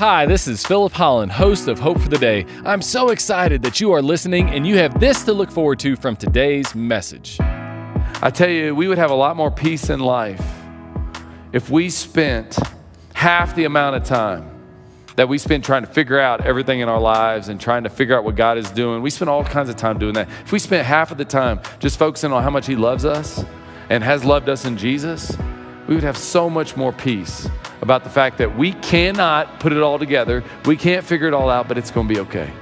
Hi, this is Philip Holland, host of Hope for the Day. I'm so excited that you are listening and you have this to look forward to from today's message. I tell you, we would have a lot more peace in life if we spent half the amount of time that we spend trying to figure out everything in our lives and trying to figure out what God is doing. We spend all kinds of time doing that. If we spent half of the time just focusing on how much He loves us and has loved us in Jesus, we would have so much more peace about the fact that we cannot put it all together. We can't figure it all out, but it's going to be okay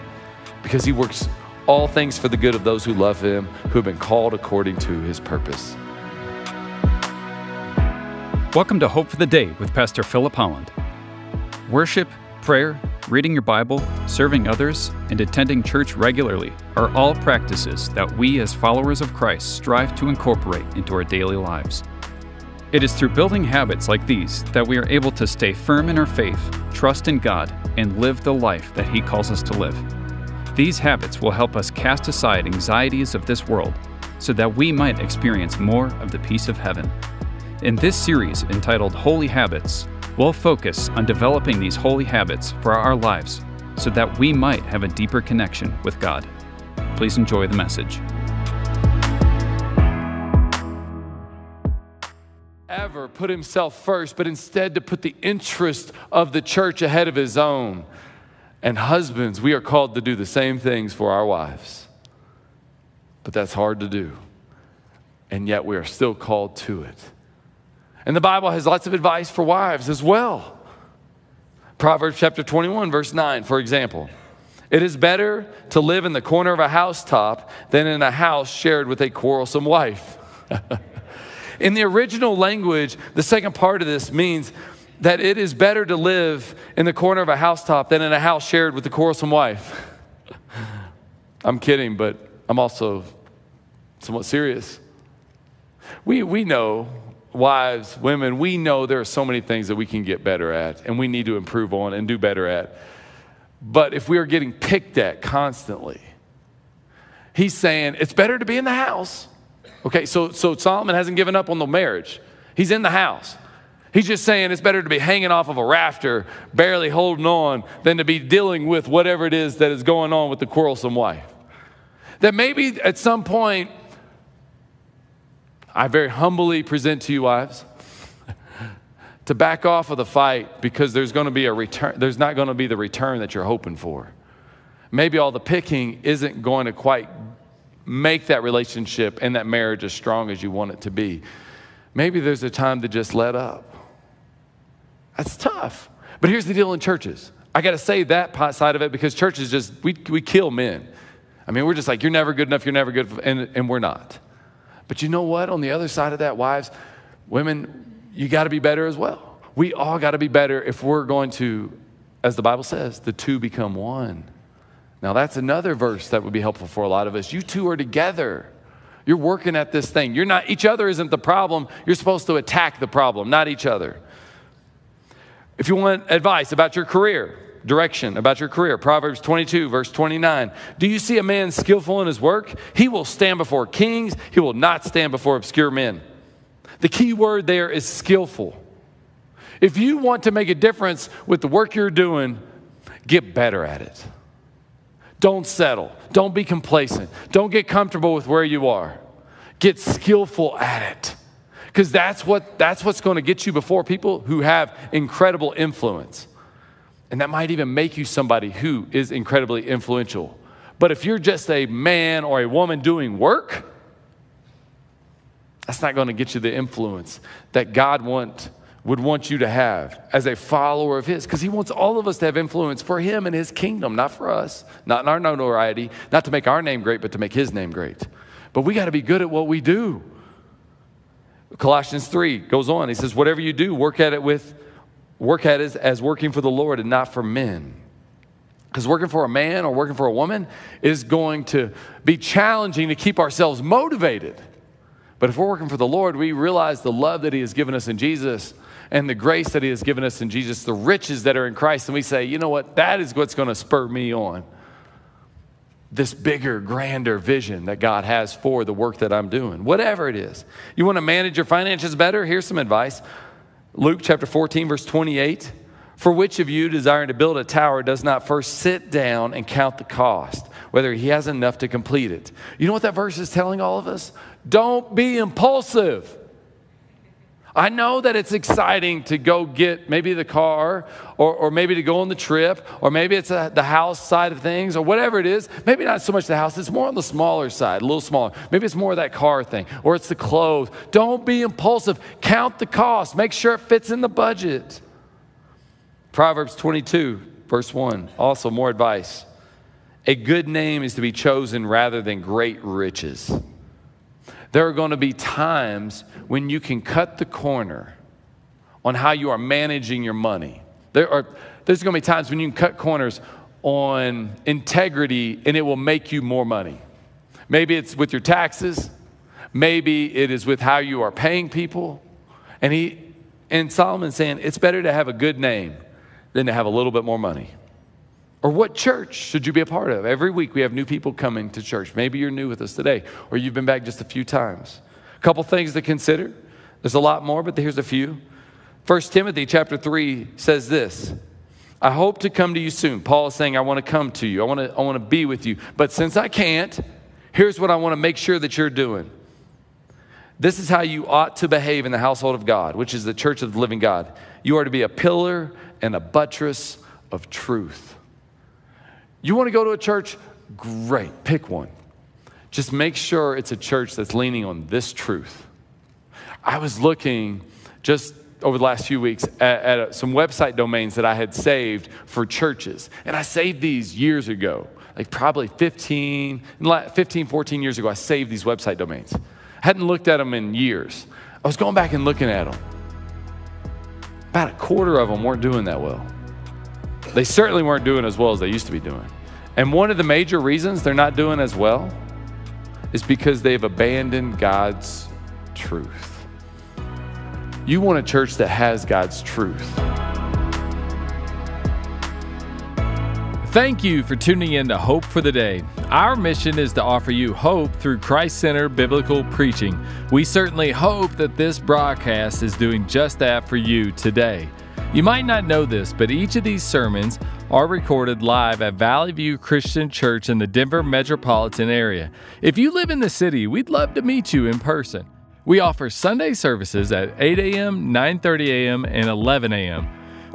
because He works all things for the good of those who love Him, who have been called according to His purpose. Welcome to Hope for the Day with Pastor Philip Holland. Worship, prayer, reading your Bible, serving others, and attending church regularly are all practices that we as followers of Christ strive to incorporate into our daily lives. It is through building habits like these that we are able to stay firm in our faith, trust in God, and live the life that He calls us to live. These habits will help us cast aside anxieties of this world so that we might experience more of the peace of heaven. In this series entitled Holy Habits, we'll focus on developing these holy habits for our lives so that we might have a deeper connection with God. Please enjoy the message. Ever put himself first, but instead to put the interest of the church ahead of his own. And husbands, we are called to do the same things for our wives. But that's hard to do. And yet we are still called to it. And the Bible has lots of advice for wives as well. Proverbs chapter 21, verse 9, for example. It is better to live in the corner of a housetop than in a house shared with a quarrelsome wife. In the original language, the second part of this means that it is better to live in the corner of a housetop than in a house shared with a quarrelsome wife. I'm kidding, but I'm also somewhat serious. We, we know, wives, women, we know there are so many things that we can get better at and we need to improve on and do better at. But if we are getting picked at constantly, he's saying it's better to be in the house Okay, so, so Solomon hasn't given up on the marriage. He's in the house. He's just saying it's better to be hanging off of a rafter, barely holding on, than to be dealing with whatever it is that is going on with the quarrelsome wife. That maybe at some point, I very humbly present to you, wives, to back off of the fight because there's going to be a return, there's not going to be the return that you're hoping for. Maybe all the picking isn't going to quite make that relationship and that marriage as strong as you want it to be. Maybe there's a time to just let up. That's tough. But here's the deal in churches. I got to say that side of it because churches just, we, we kill men. I mean, we're just like, you're never good enough, you're never good, and, and we're not. But you know what? On the other side of that, wives, women, you got to be better as well. We all got to be better if we're going to, as the Bible says, the two become one. Now, that's another verse that would be helpful for a lot of us. You two are together. You're working at this thing. You're not, each other isn't the problem. You're supposed to attack the problem, not each other. If you want advice about your career, direction about your career, Proverbs 22, verse 29. Do you see a man skillful in his work? He will stand before kings, he will not stand before obscure men. The key word there is skillful. If you want to make a difference with the work you're doing, get better at it. Don't settle. Don't be complacent. Don't get comfortable with where you are. Get skillful at it. Because that's, what, that's what's going to get you before people who have incredible influence. And that might even make you somebody who is incredibly influential. But if you're just a man or a woman doing work, that's not going to get you the influence that God wants would want you to have as a follower of His, because He wants all of us to have influence for Him and His kingdom, not for us, not in our notoriety, not to make our name great, but to make His name great. But we got to be good at what we do. Colossians 3 goes on. He says, Whatever you do, work at it with, work at it as working for the Lord and not for men. Because working for a man or working for a woman is going to be challenging to keep ourselves motivated. But if we're working for the Lord, we realize the love that He has given us in Jesus and the grace that He has given us in Jesus, the riches that are in Christ, and we say, you know what, that is what's going to spur me on. This bigger, grander vision that God has for the work that I'm doing, whatever it is. You want to manage your finances better? Here's some advice Luke chapter 14, verse 28. For which of you desiring to build a tower does not first sit down and count the cost, whether he has enough to complete it? You know what that verse is telling all of us? Don't be impulsive. I know that it's exciting to go get maybe the car or, or maybe to go on the trip or maybe it's a, the house side of things or whatever it is. Maybe not so much the house, it's more on the smaller side, a little smaller. Maybe it's more of that car thing or it's the clothes. Don't be impulsive. Count the cost, make sure it fits in the budget. Proverbs 22, verse 1, also more advice. A good name is to be chosen rather than great riches. There are going to be times when you can cut the corner on how you are managing your money. There are, there's going to be times when you can cut corners on integrity and it will make you more money. Maybe it's with your taxes, maybe it is with how you are paying people. And he and Solomon's saying it's better to have a good name than to have a little bit more money. Or what church should you be a part of? Every week we have new people coming to church. Maybe you're new with us today, or you've been back just a few times. A couple things to consider. There's a lot more, but here's a few. 1 Timothy chapter 3 says this I hope to come to you soon. Paul is saying, I want to come to you. I want to, I want to be with you. But since I can't, here's what I want to make sure that you're doing. This is how you ought to behave in the household of God, which is the church of the living God. You are to be a pillar and a buttress of truth. You want to go to a church? Great, pick one. Just make sure it's a church that's leaning on this truth. I was looking just over the last few weeks at, at, uh, some website domains that I had saved for churches. And I saved these years ago, like probably 15, 15, 14 years ago. I saved these website domains. I hadn't looked at them in years. I was going back and looking at them. About a quarter of them weren't doing that well. They certainly weren't doing as well as they used to be doing. And one of the major reasons they're not doing as well is because they've abandoned God's truth. You want a church that has God's truth. Thank you for tuning in to Hope for the Day. Our mission is to offer you hope through Christ Center biblical preaching. We certainly hope that this broadcast is doing just that for you today. You might not know this, but each of these sermons are recorded live at Valley View Christian Church in the Denver metropolitan area. If you live in the city, we'd love to meet you in person. We offer Sunday services at 8 a.m., 9:30 a.m., and 11 a.m.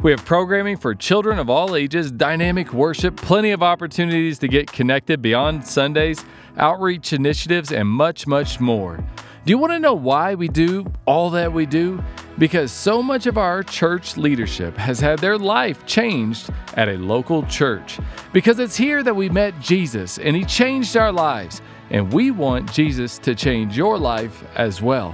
We have programming for children of all ages, dynamic worship, plenty of opportunities to get connected beyond Sundays, outreach initiatives, and much, much more. Do you want to know why we do all that we do? Because so much of our church leadership has had their life changed at a local church. Because it's here that we met Jesus and He changed our lives, and we want Jesus to change your life as well.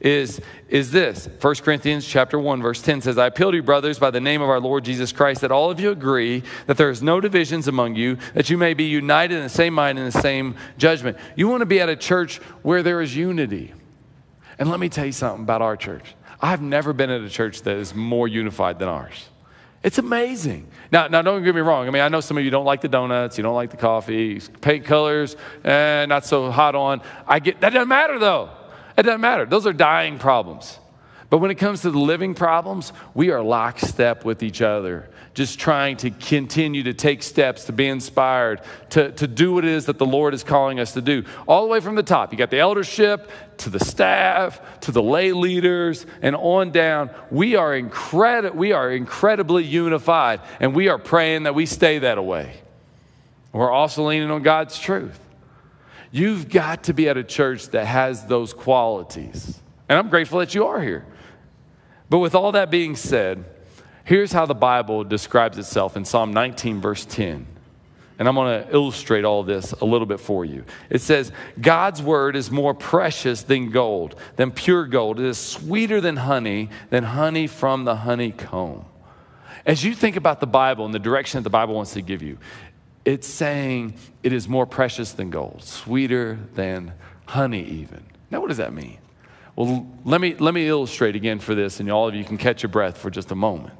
is, is this. 1 Corinthians chapter 1, verse 10 says, I appeal to you, brothers, by the name of our Lord Jesus Christ, that all of you agree that there is no divisions among you, that you may be united in the same mind and the same judgment. You want to be at a church where there is unity. And let me tell you something about our church. I've never been at a church that is more unified than ours. It's amazing. Now, now, don't get me wrong. I mean, I know some of you don't like the donuts, you don't like the coffee, paint colors, and not so hot on. I get that doesn't matter though. It doesn't matter. Those are dying problems. But when it comes to the living problems, we are lockstep with each other, just trying to continue to take steps to be inspired, to, to do what it is that the Lord is calling us to do. All the way from the top. You got the eldership, to the staff, to the lay leaders, and on down. We are, incredi- we are incredibly unified, and we are praying that we stay that way. We're also leaning on God's truth. You've got to be at a church that has those qualities. And I'm grateful that you are here. But with all that being said, here's how the Bible describes itself in Psalm 19, verse 10. And I'm going to illustrate all this a little bit for you. It says, God's word is more precious than gold, than pure gold. It is sweeter than honey, than honey from the honeycomb. As you think about the Bible and the direction that the Bible wants to give you, it's saying it is more precious than gold, sweeter than honey, even. Now, what does that mean? Well, let me, let me illustrate again for this, and all of you can catch your breath for just a moment.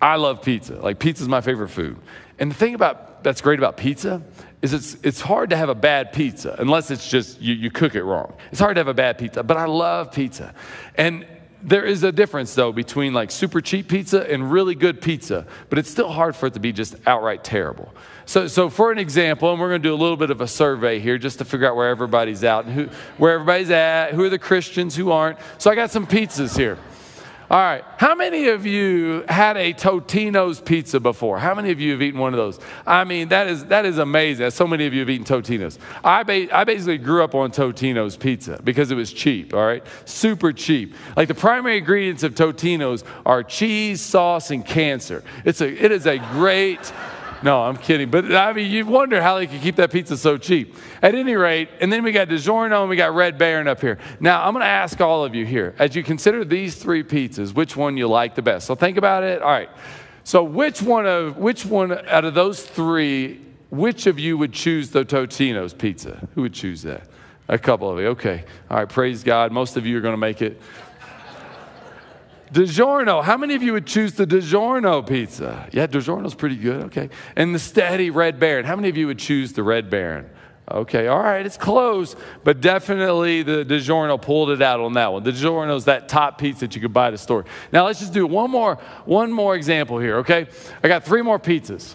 I love pizza. Like, pizza is my favorite food. And the thing about that's great about pizza is it's, it's hard to have a bad pizza unless it's just you, you cook it wrong. It's hard to have a bad pizza, but I love pizza. And there is a difference though between like super cheap pizza and really good pizza, but it's still hard for it to be just outright terrible. So, so for an example, and we're going to do a little bit of a survey here just to figure out where everybody's out and who, where everybody's at, who are the Christians, who aren't. So I got some pizzas here. All right. How many of you had a Totino's pizza before? How many of you have eaten one of those? I mean, that is, that is amazing. So many of you have eaten Totino's. I, ba- I basically grew up on Totino's pizza because it was cheap, all right? Super cheap. Like the primary ingredients of Totino's are cheese, sauce, and cancer. It's a, it is a great no, I'm kidding. But I mean, you wonder how they could keep that pizza so cheap. At any rate, and then we got DiGiorno and we got Red Baron up here. Now, I'm going to ask all of you here, as you consider these three pizzas, which one you like the best. So think about it. All right. So which one of which one out of those three, which of you would choose the Totino's pizza? Who would choose that? A couple of you. Okay. All right. Praise God. Most of you are going to make it. DiGiorno. How many of you would choose the DiGiorno pizza? Yeah, DiGiorno's pretty good. Okay. And the steady Red Baron. How many of you would choose the Red Baron? Okay, all right, it's close, but definitely the DiGiorno pulled it out on that one. The DiGiorno's that top pizza that you could buy at a store. Now let's just do one more, one more example here. Okay, I got three more pizzas.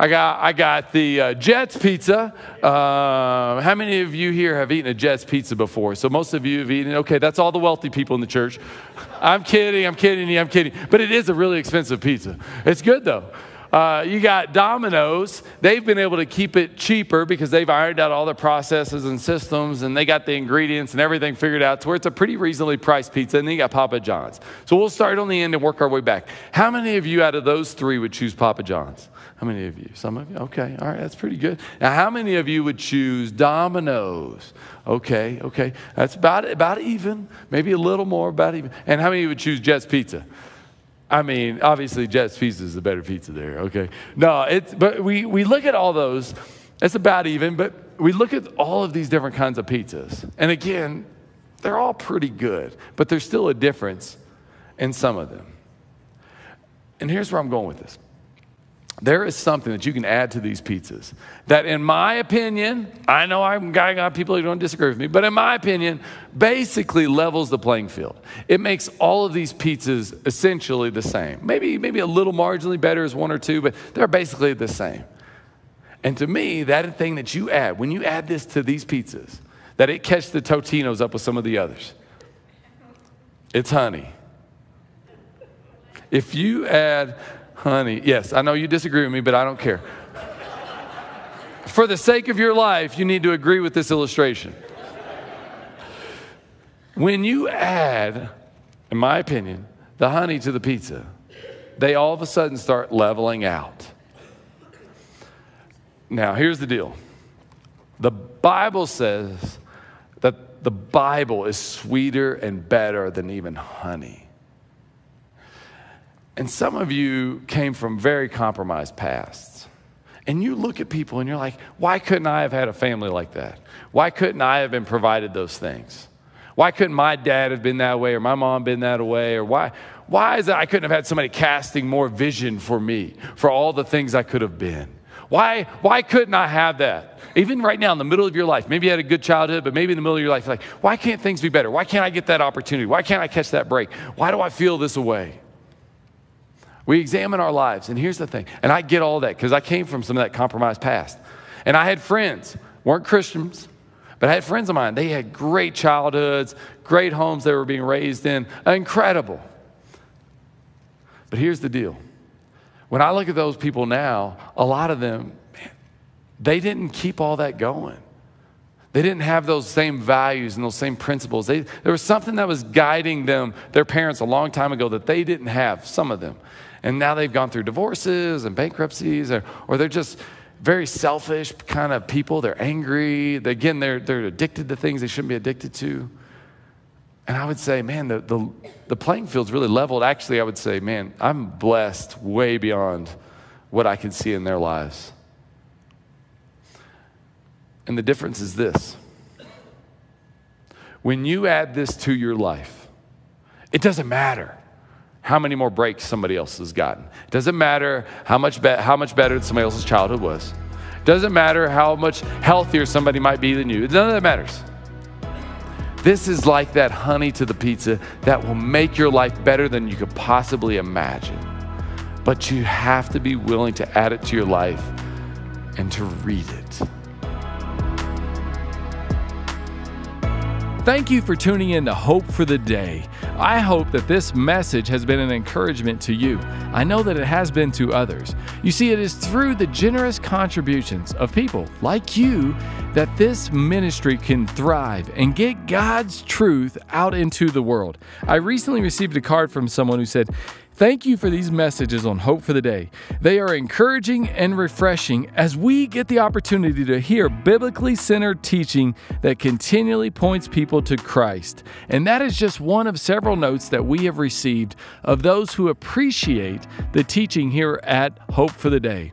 I got, I got the uh, Jets pizza. Uh, how many of you here have eaten a Jets pizza before? So most of you have eaten. Okay, that's all the wealthy people in the church. I'm kidding. I'm kidding you. I'm kidding. But it is a really expensive pizza. It's good though. Uh, you got Domino's. They've been able to keep it cheaper because they've ironed out all the processes and systems and they got the ingredients and everything figured out to where it's a pretty reasonably priced pizza. And then you got Papa John's. So we'll start on the end and work our way back. How many of you out of those three would choose Papa John's? How many of you? Some of you? Okay, all right, that's pretty good. Now, how many of you would choose Domino's? Okay, okay, that's about, about even, maybe a little more, about even. And how many would choose Jets Pizza? I mean, obviously, Jets Pizza is the better pizza there, okay? No, it's, but we, we look at all those, it's about even, but we look at all of these different kinds of pizzas. And again, they're all pretty good, but there's still a difference in some of them. And here's where I'm going with this there is something that you can add to these pizzas that, in my opinion, I know I'm got, got people who don't disagree with me, but in my opinion, basically levels the playing field. It makes all of these pizzas essentially the same. Maybe, maybe a little marginally better as one or two, but they're basically the same. And to me, that thing that you add, when you add this to these pizzas, that it catches the Totinos up with some of the others, it's honey. If you add Honey, yes, I know you disagree with me, but I don't care. For the sake of your life, you need to agree with this illustration. When you add, in my opinion, the honey to the pizza, they all of a sudden start leveling out. Now, here's the deal the Bible says that the Bible is sweeter and better than even honey. And some of you came from very compromised pasts. And you look at people and you're like, why couldn't I have had a family like that? Why couldn't I have been provided those things? Why couldn't my dad have been that way or my mom been that way? Or why, why is it I couldn't have had somebody casting more vision for me, for all the things I could have been? Why, why couldn't I have that? Even right now, in the middle of your life, maybe you had a good childhood, but maybe in the middle of your life, like, why can't things be better? Why can't I get that opportunity? Why can't I catch that break? Why do I feel this way? We examine our lives. And here's the thing, and I get all that because I came from some of that compromised past. And I had friends, weren't Christians, but I had friends of mine. They had great childhoods, great homes they were being raised in, incredible. But here's the deal when I look at those people now, a lot of them, man, they didn't keep all that going. They didn't have those same values and those same principles. They, there was something that was guiding them, their parents, a long time ago that they didn't have, some of them. And now they've gone through divorces and bankruptcies, or, or they're just very selfish kind of people. They're angry. They, again, they're, they're addicted to things they shouldn't be addicted to. And I would say, man, the, the, the playing field's really leveled. Actually, I would say, man, I'm blessed way beyond what I can see in their lives. And the difference is this when you add this to your life, it doesn't matter how many more breaks somebody else has gotten. It doesn't matter how much, be- how much better somebody else's childhood was. It doesn't matter how much healthier somebody might be than you. None of that matters. This is like that honey to the pizza that will make your life better than you could possibly imagine. But you have to be willing to add it to your life and to read it. Thank you for tuning in to Hope for the Day. I hope that this message has been an encouragement to you. I know that it has been to others. You see, it is through the generous contributions of people like you that this ministry can thrive and get God's truth out into the world. I recently received a card from someone who said, Thank you for these messages on Hope for the Day. They are encouraging and refreshing as we get the opportunity to hear biblically centered teaching that continually points people to Christ. And that is just one of several notes that we have received of those who appreciate the teaching here at Hope for the Day.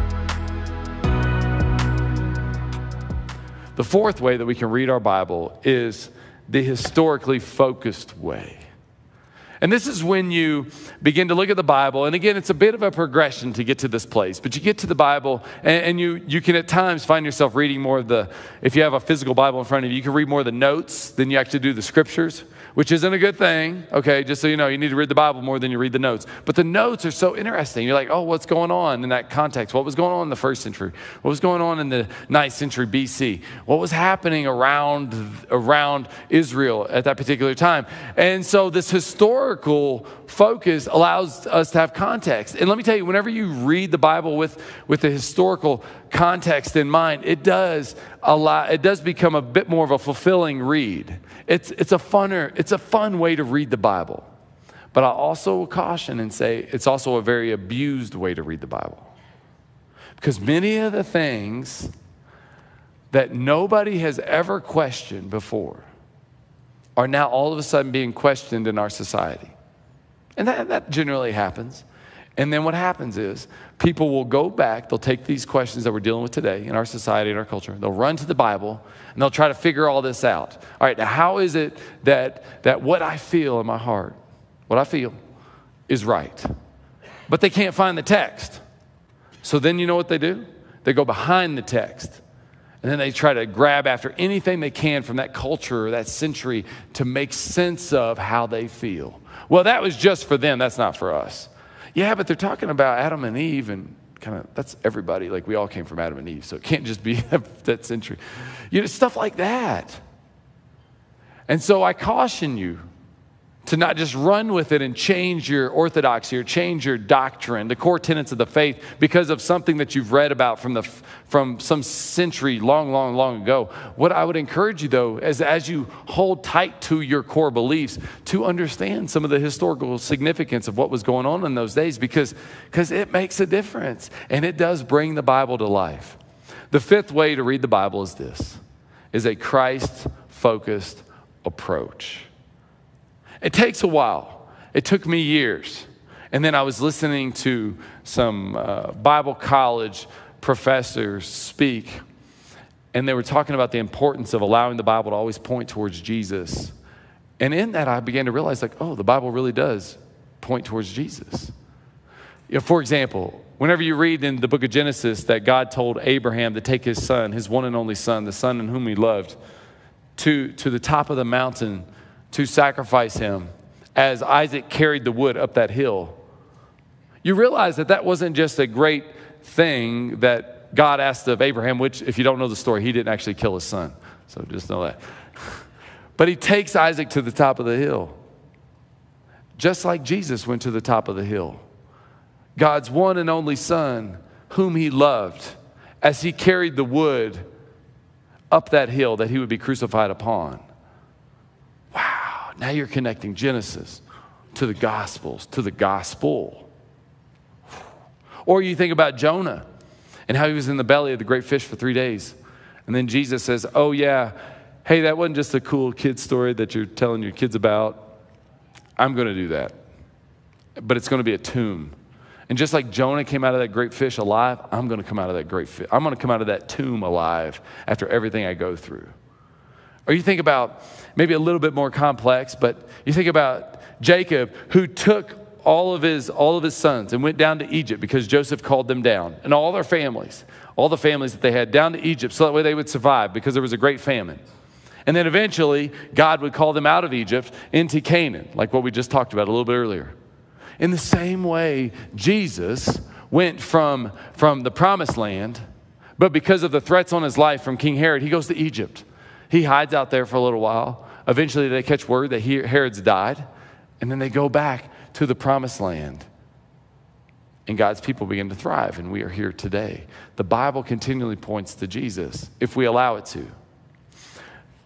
The fourth way that we can read our Bible is the historically focused way. And this is when you begin to look at the Bible. And again, it's a bit of a progression to get to this place. But you get to the Bible, and, and, you, you can at times find yourself reading more of the, if you have a physical Bible in front of you, you can read more of the notes than you actually do the scriptures which isn't a good thing, okay? Just so you know, you need to read the Bible more than you read the notes. But the notes are so interesting. You're like, oh, what's going on in that context? What was going on in the first century? What was going on in the ninth century BC? What was happening around, around Israel at that particular time? And so this historical focus allows us to have context. And let me tell you, whenever you read the Bible with, with the historical context in mind, it does allow, it does become a bit more of a fulfilling read. It's, it's, a funner, it's a fun way to read the Bible. But I also caution and say it's also a very abused way to read the Bible. Because many of the things that nobody has ever questioned before are now all of a sudden being questioned in our society. And that, that generally happens. And then what happens is people will go back, they'll take these questions that we're dealing with today in our society, in our culture, they'll run to the Bible, and they'll try to figure all this out. All right, now how is it that, that what I feel in my heart, what I feel, is right? But they can't find the text. So then you know what they do? They go behind the text. And then they try to grab after anything they can from that culture or that century to make sense of how they feel. Well, that was just for them, that's not for us. Yeah, but they're talking about Adam and Eve and kind of that's everybody. Like we all came from Adam and Eve, so it can't just be that century. You know, stuff like that. And so I caution you to not just run with it and change your orthodoxy or change your doctrine, the core tenets of the faith, because of something that you've read about from, the, from some century long, long, long ago. What I would encourage you, though, is as you hold tight to your core beliefs, to understand some of the historical significance of what was going on in those days, because it makes a difference and it does bring the Bible to life. The fifth way to read the Bible is this is a Christ focused approach. It takes a while. It took me years. And then I was listening to some uh, Bible college professors speak, and they were talking about the importance of allowing the Bible to always point towards Jesus. And in that, I began to realize, like, oh, the Bible really does point towards Jesus. You know, for example, Whenever you read in the book of Genesis that God told Abraham to take his son, his one and only son, the son in whom he loved, to, to the top of the mountain to sacrifice him as Isaac carried the wood up that hill, you realize that that wasn't just a great thing that God asked of Abraham, which, if you don't know the story, he didn't actually kill his son. So just know that. But he takes Isaac to the top of the hill, just like Jesus went to the top of the hill. God's one and only Son, whom he loved, as he carried the wood up that hill that he would be crucified upon. Now you're connecting Genesis to the Gospels, to the gospel. Or you think about Jonah and how he was in the belly of the great fish for three days. And then Jesus says, Oh, yeah, hey, that wasn't just a cool kid story that you're telling your kids about. I'm going to do that. But it's going to be a tomb. And just like Jonah came out of that great fish alive, I'm going to come out of that great fish. I'm going to come out of that tomb alive after everything I go through. Or you think about maybe a little bit more complex, but you think about Jacob who took all of his all of his sons and went down to Egypt because Joseph called them down and all their families, all the families that they had down to Egypt so that way they would survive because there was a great famine. And then eventually God would call them out of Egypt into Canaan, like what we just talked about a little bit earlier. In the same way, Jesus went from, from the promised land, but because of the threats on his life from King Herod, he goes to Egypt. He hides out there for a little while. Eventually, they catch word that he, Herod's died, and then they go back to the promised land. And God's people begin to thrive, and we are here today. The Bible continually points to Jesus if we allow it to.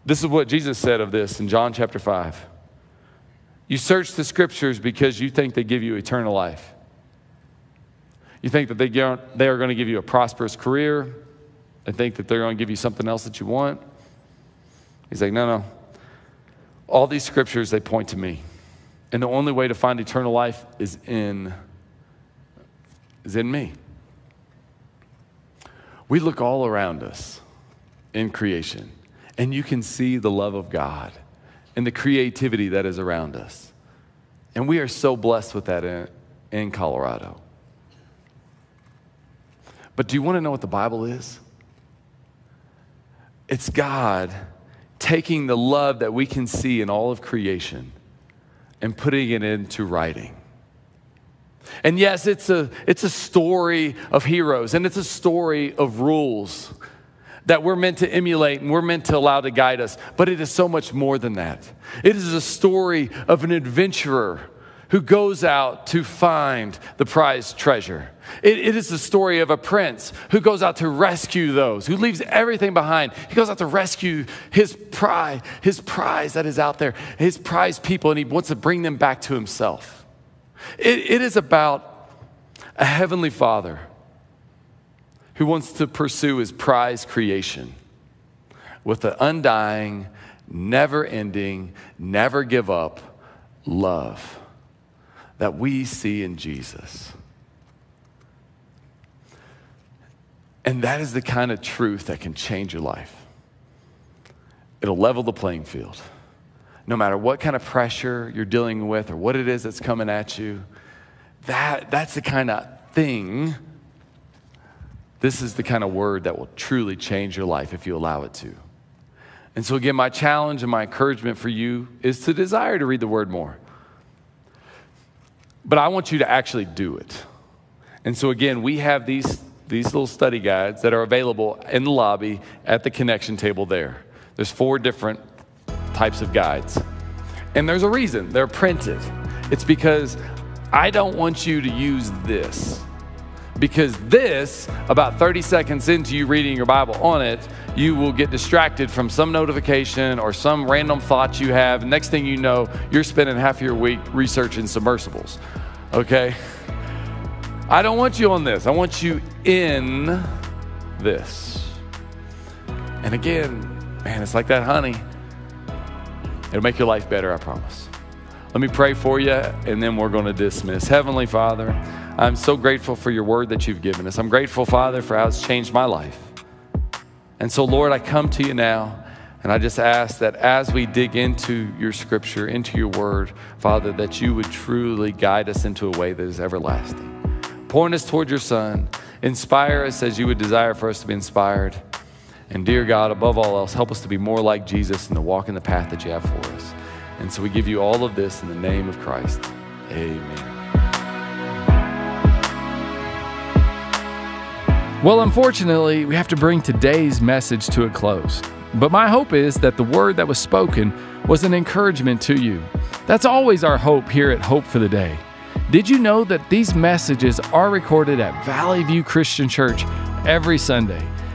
This is what Jesus said of this in John chapter 5. You search the scriptures because you think they give you eternal life. You think that they, they are going to give you a prosperous career. They think that they're going to give you something else that you want. He's like, no, no. All these scriptures, they point to me. And the only way to find eternal life is in, is in me. We look all around us in creation, and you can see the love of God and the creativity that is around us. And we are so blessed with that in, in Colorado. But do you want to know what the Bible is? It's God taking the love that we can see in all of creation and putting it into writing. And yes, it's a, it's a story of heroes and it's a story of rules that we're meant to emulate and we're meant to allow to guide us. But it is so much more than that. It is a story of an adventurer who goes out to find the prized treasure. It, it is the story of a prince who goes out to rescue those, who leaves everything behind. He goes out to rescue his prize, his prize that is out there, his prized people, and he wants to bring them back to himself. it, it is about a heavenly father who wants to pursue his prize creation with an undying, never ending, never give up love that we see in Jesus. And that is the kind of truth that can change your life. It'll level the playing field. No matter what kind of pressure you're dealing with or what it is that's coming at you, that, that's the kind of thing this is the kind of word that will truly change your life if you allow it to. And so, again, my challenge and my encouragement for you is to desire to read the word more. But I want you to actually do it. And so, again, we have these, these little study guides that are available in the lobby at the connection table there. There's four different types of guides. And there's a reason they're printed. It's because I don't want you to use this because this, about 30 seconds into you reading your Bible on it, you will get distracted from some notification or some random thought you have. Next thing you know, you're spending half your week researching submersibles. Okay? I don't want you on this. I want you in this. And again, man, it's like that honey. It'll make your life better, I promise. Let me pray for you, and then we're going to dismiss. Heavenly Father, I'm so grateful for your word that you've given us. I'm grateful, Father, for how it's changed my life. And so, Lord, I come to you now and I just ask that as we dig into your scripture, into your word, Father, that you would truly guide us into a way that is everlasting. Point us toward your Son. Inspire us as you would desire for us to be inspired. And dear God, above all else, help us to be more like Jesus and to walk in the path that you have for us. And so we give you all of this in the name of Christ. Amen. Well, unfortunately, we have to bring today's message to a close. But my hope is that the word that was spoken was an encouragement to you. That's always our hope here at Hope for the Day. Did you know that these messages are recorded at Valley View Christian Church every Sunday?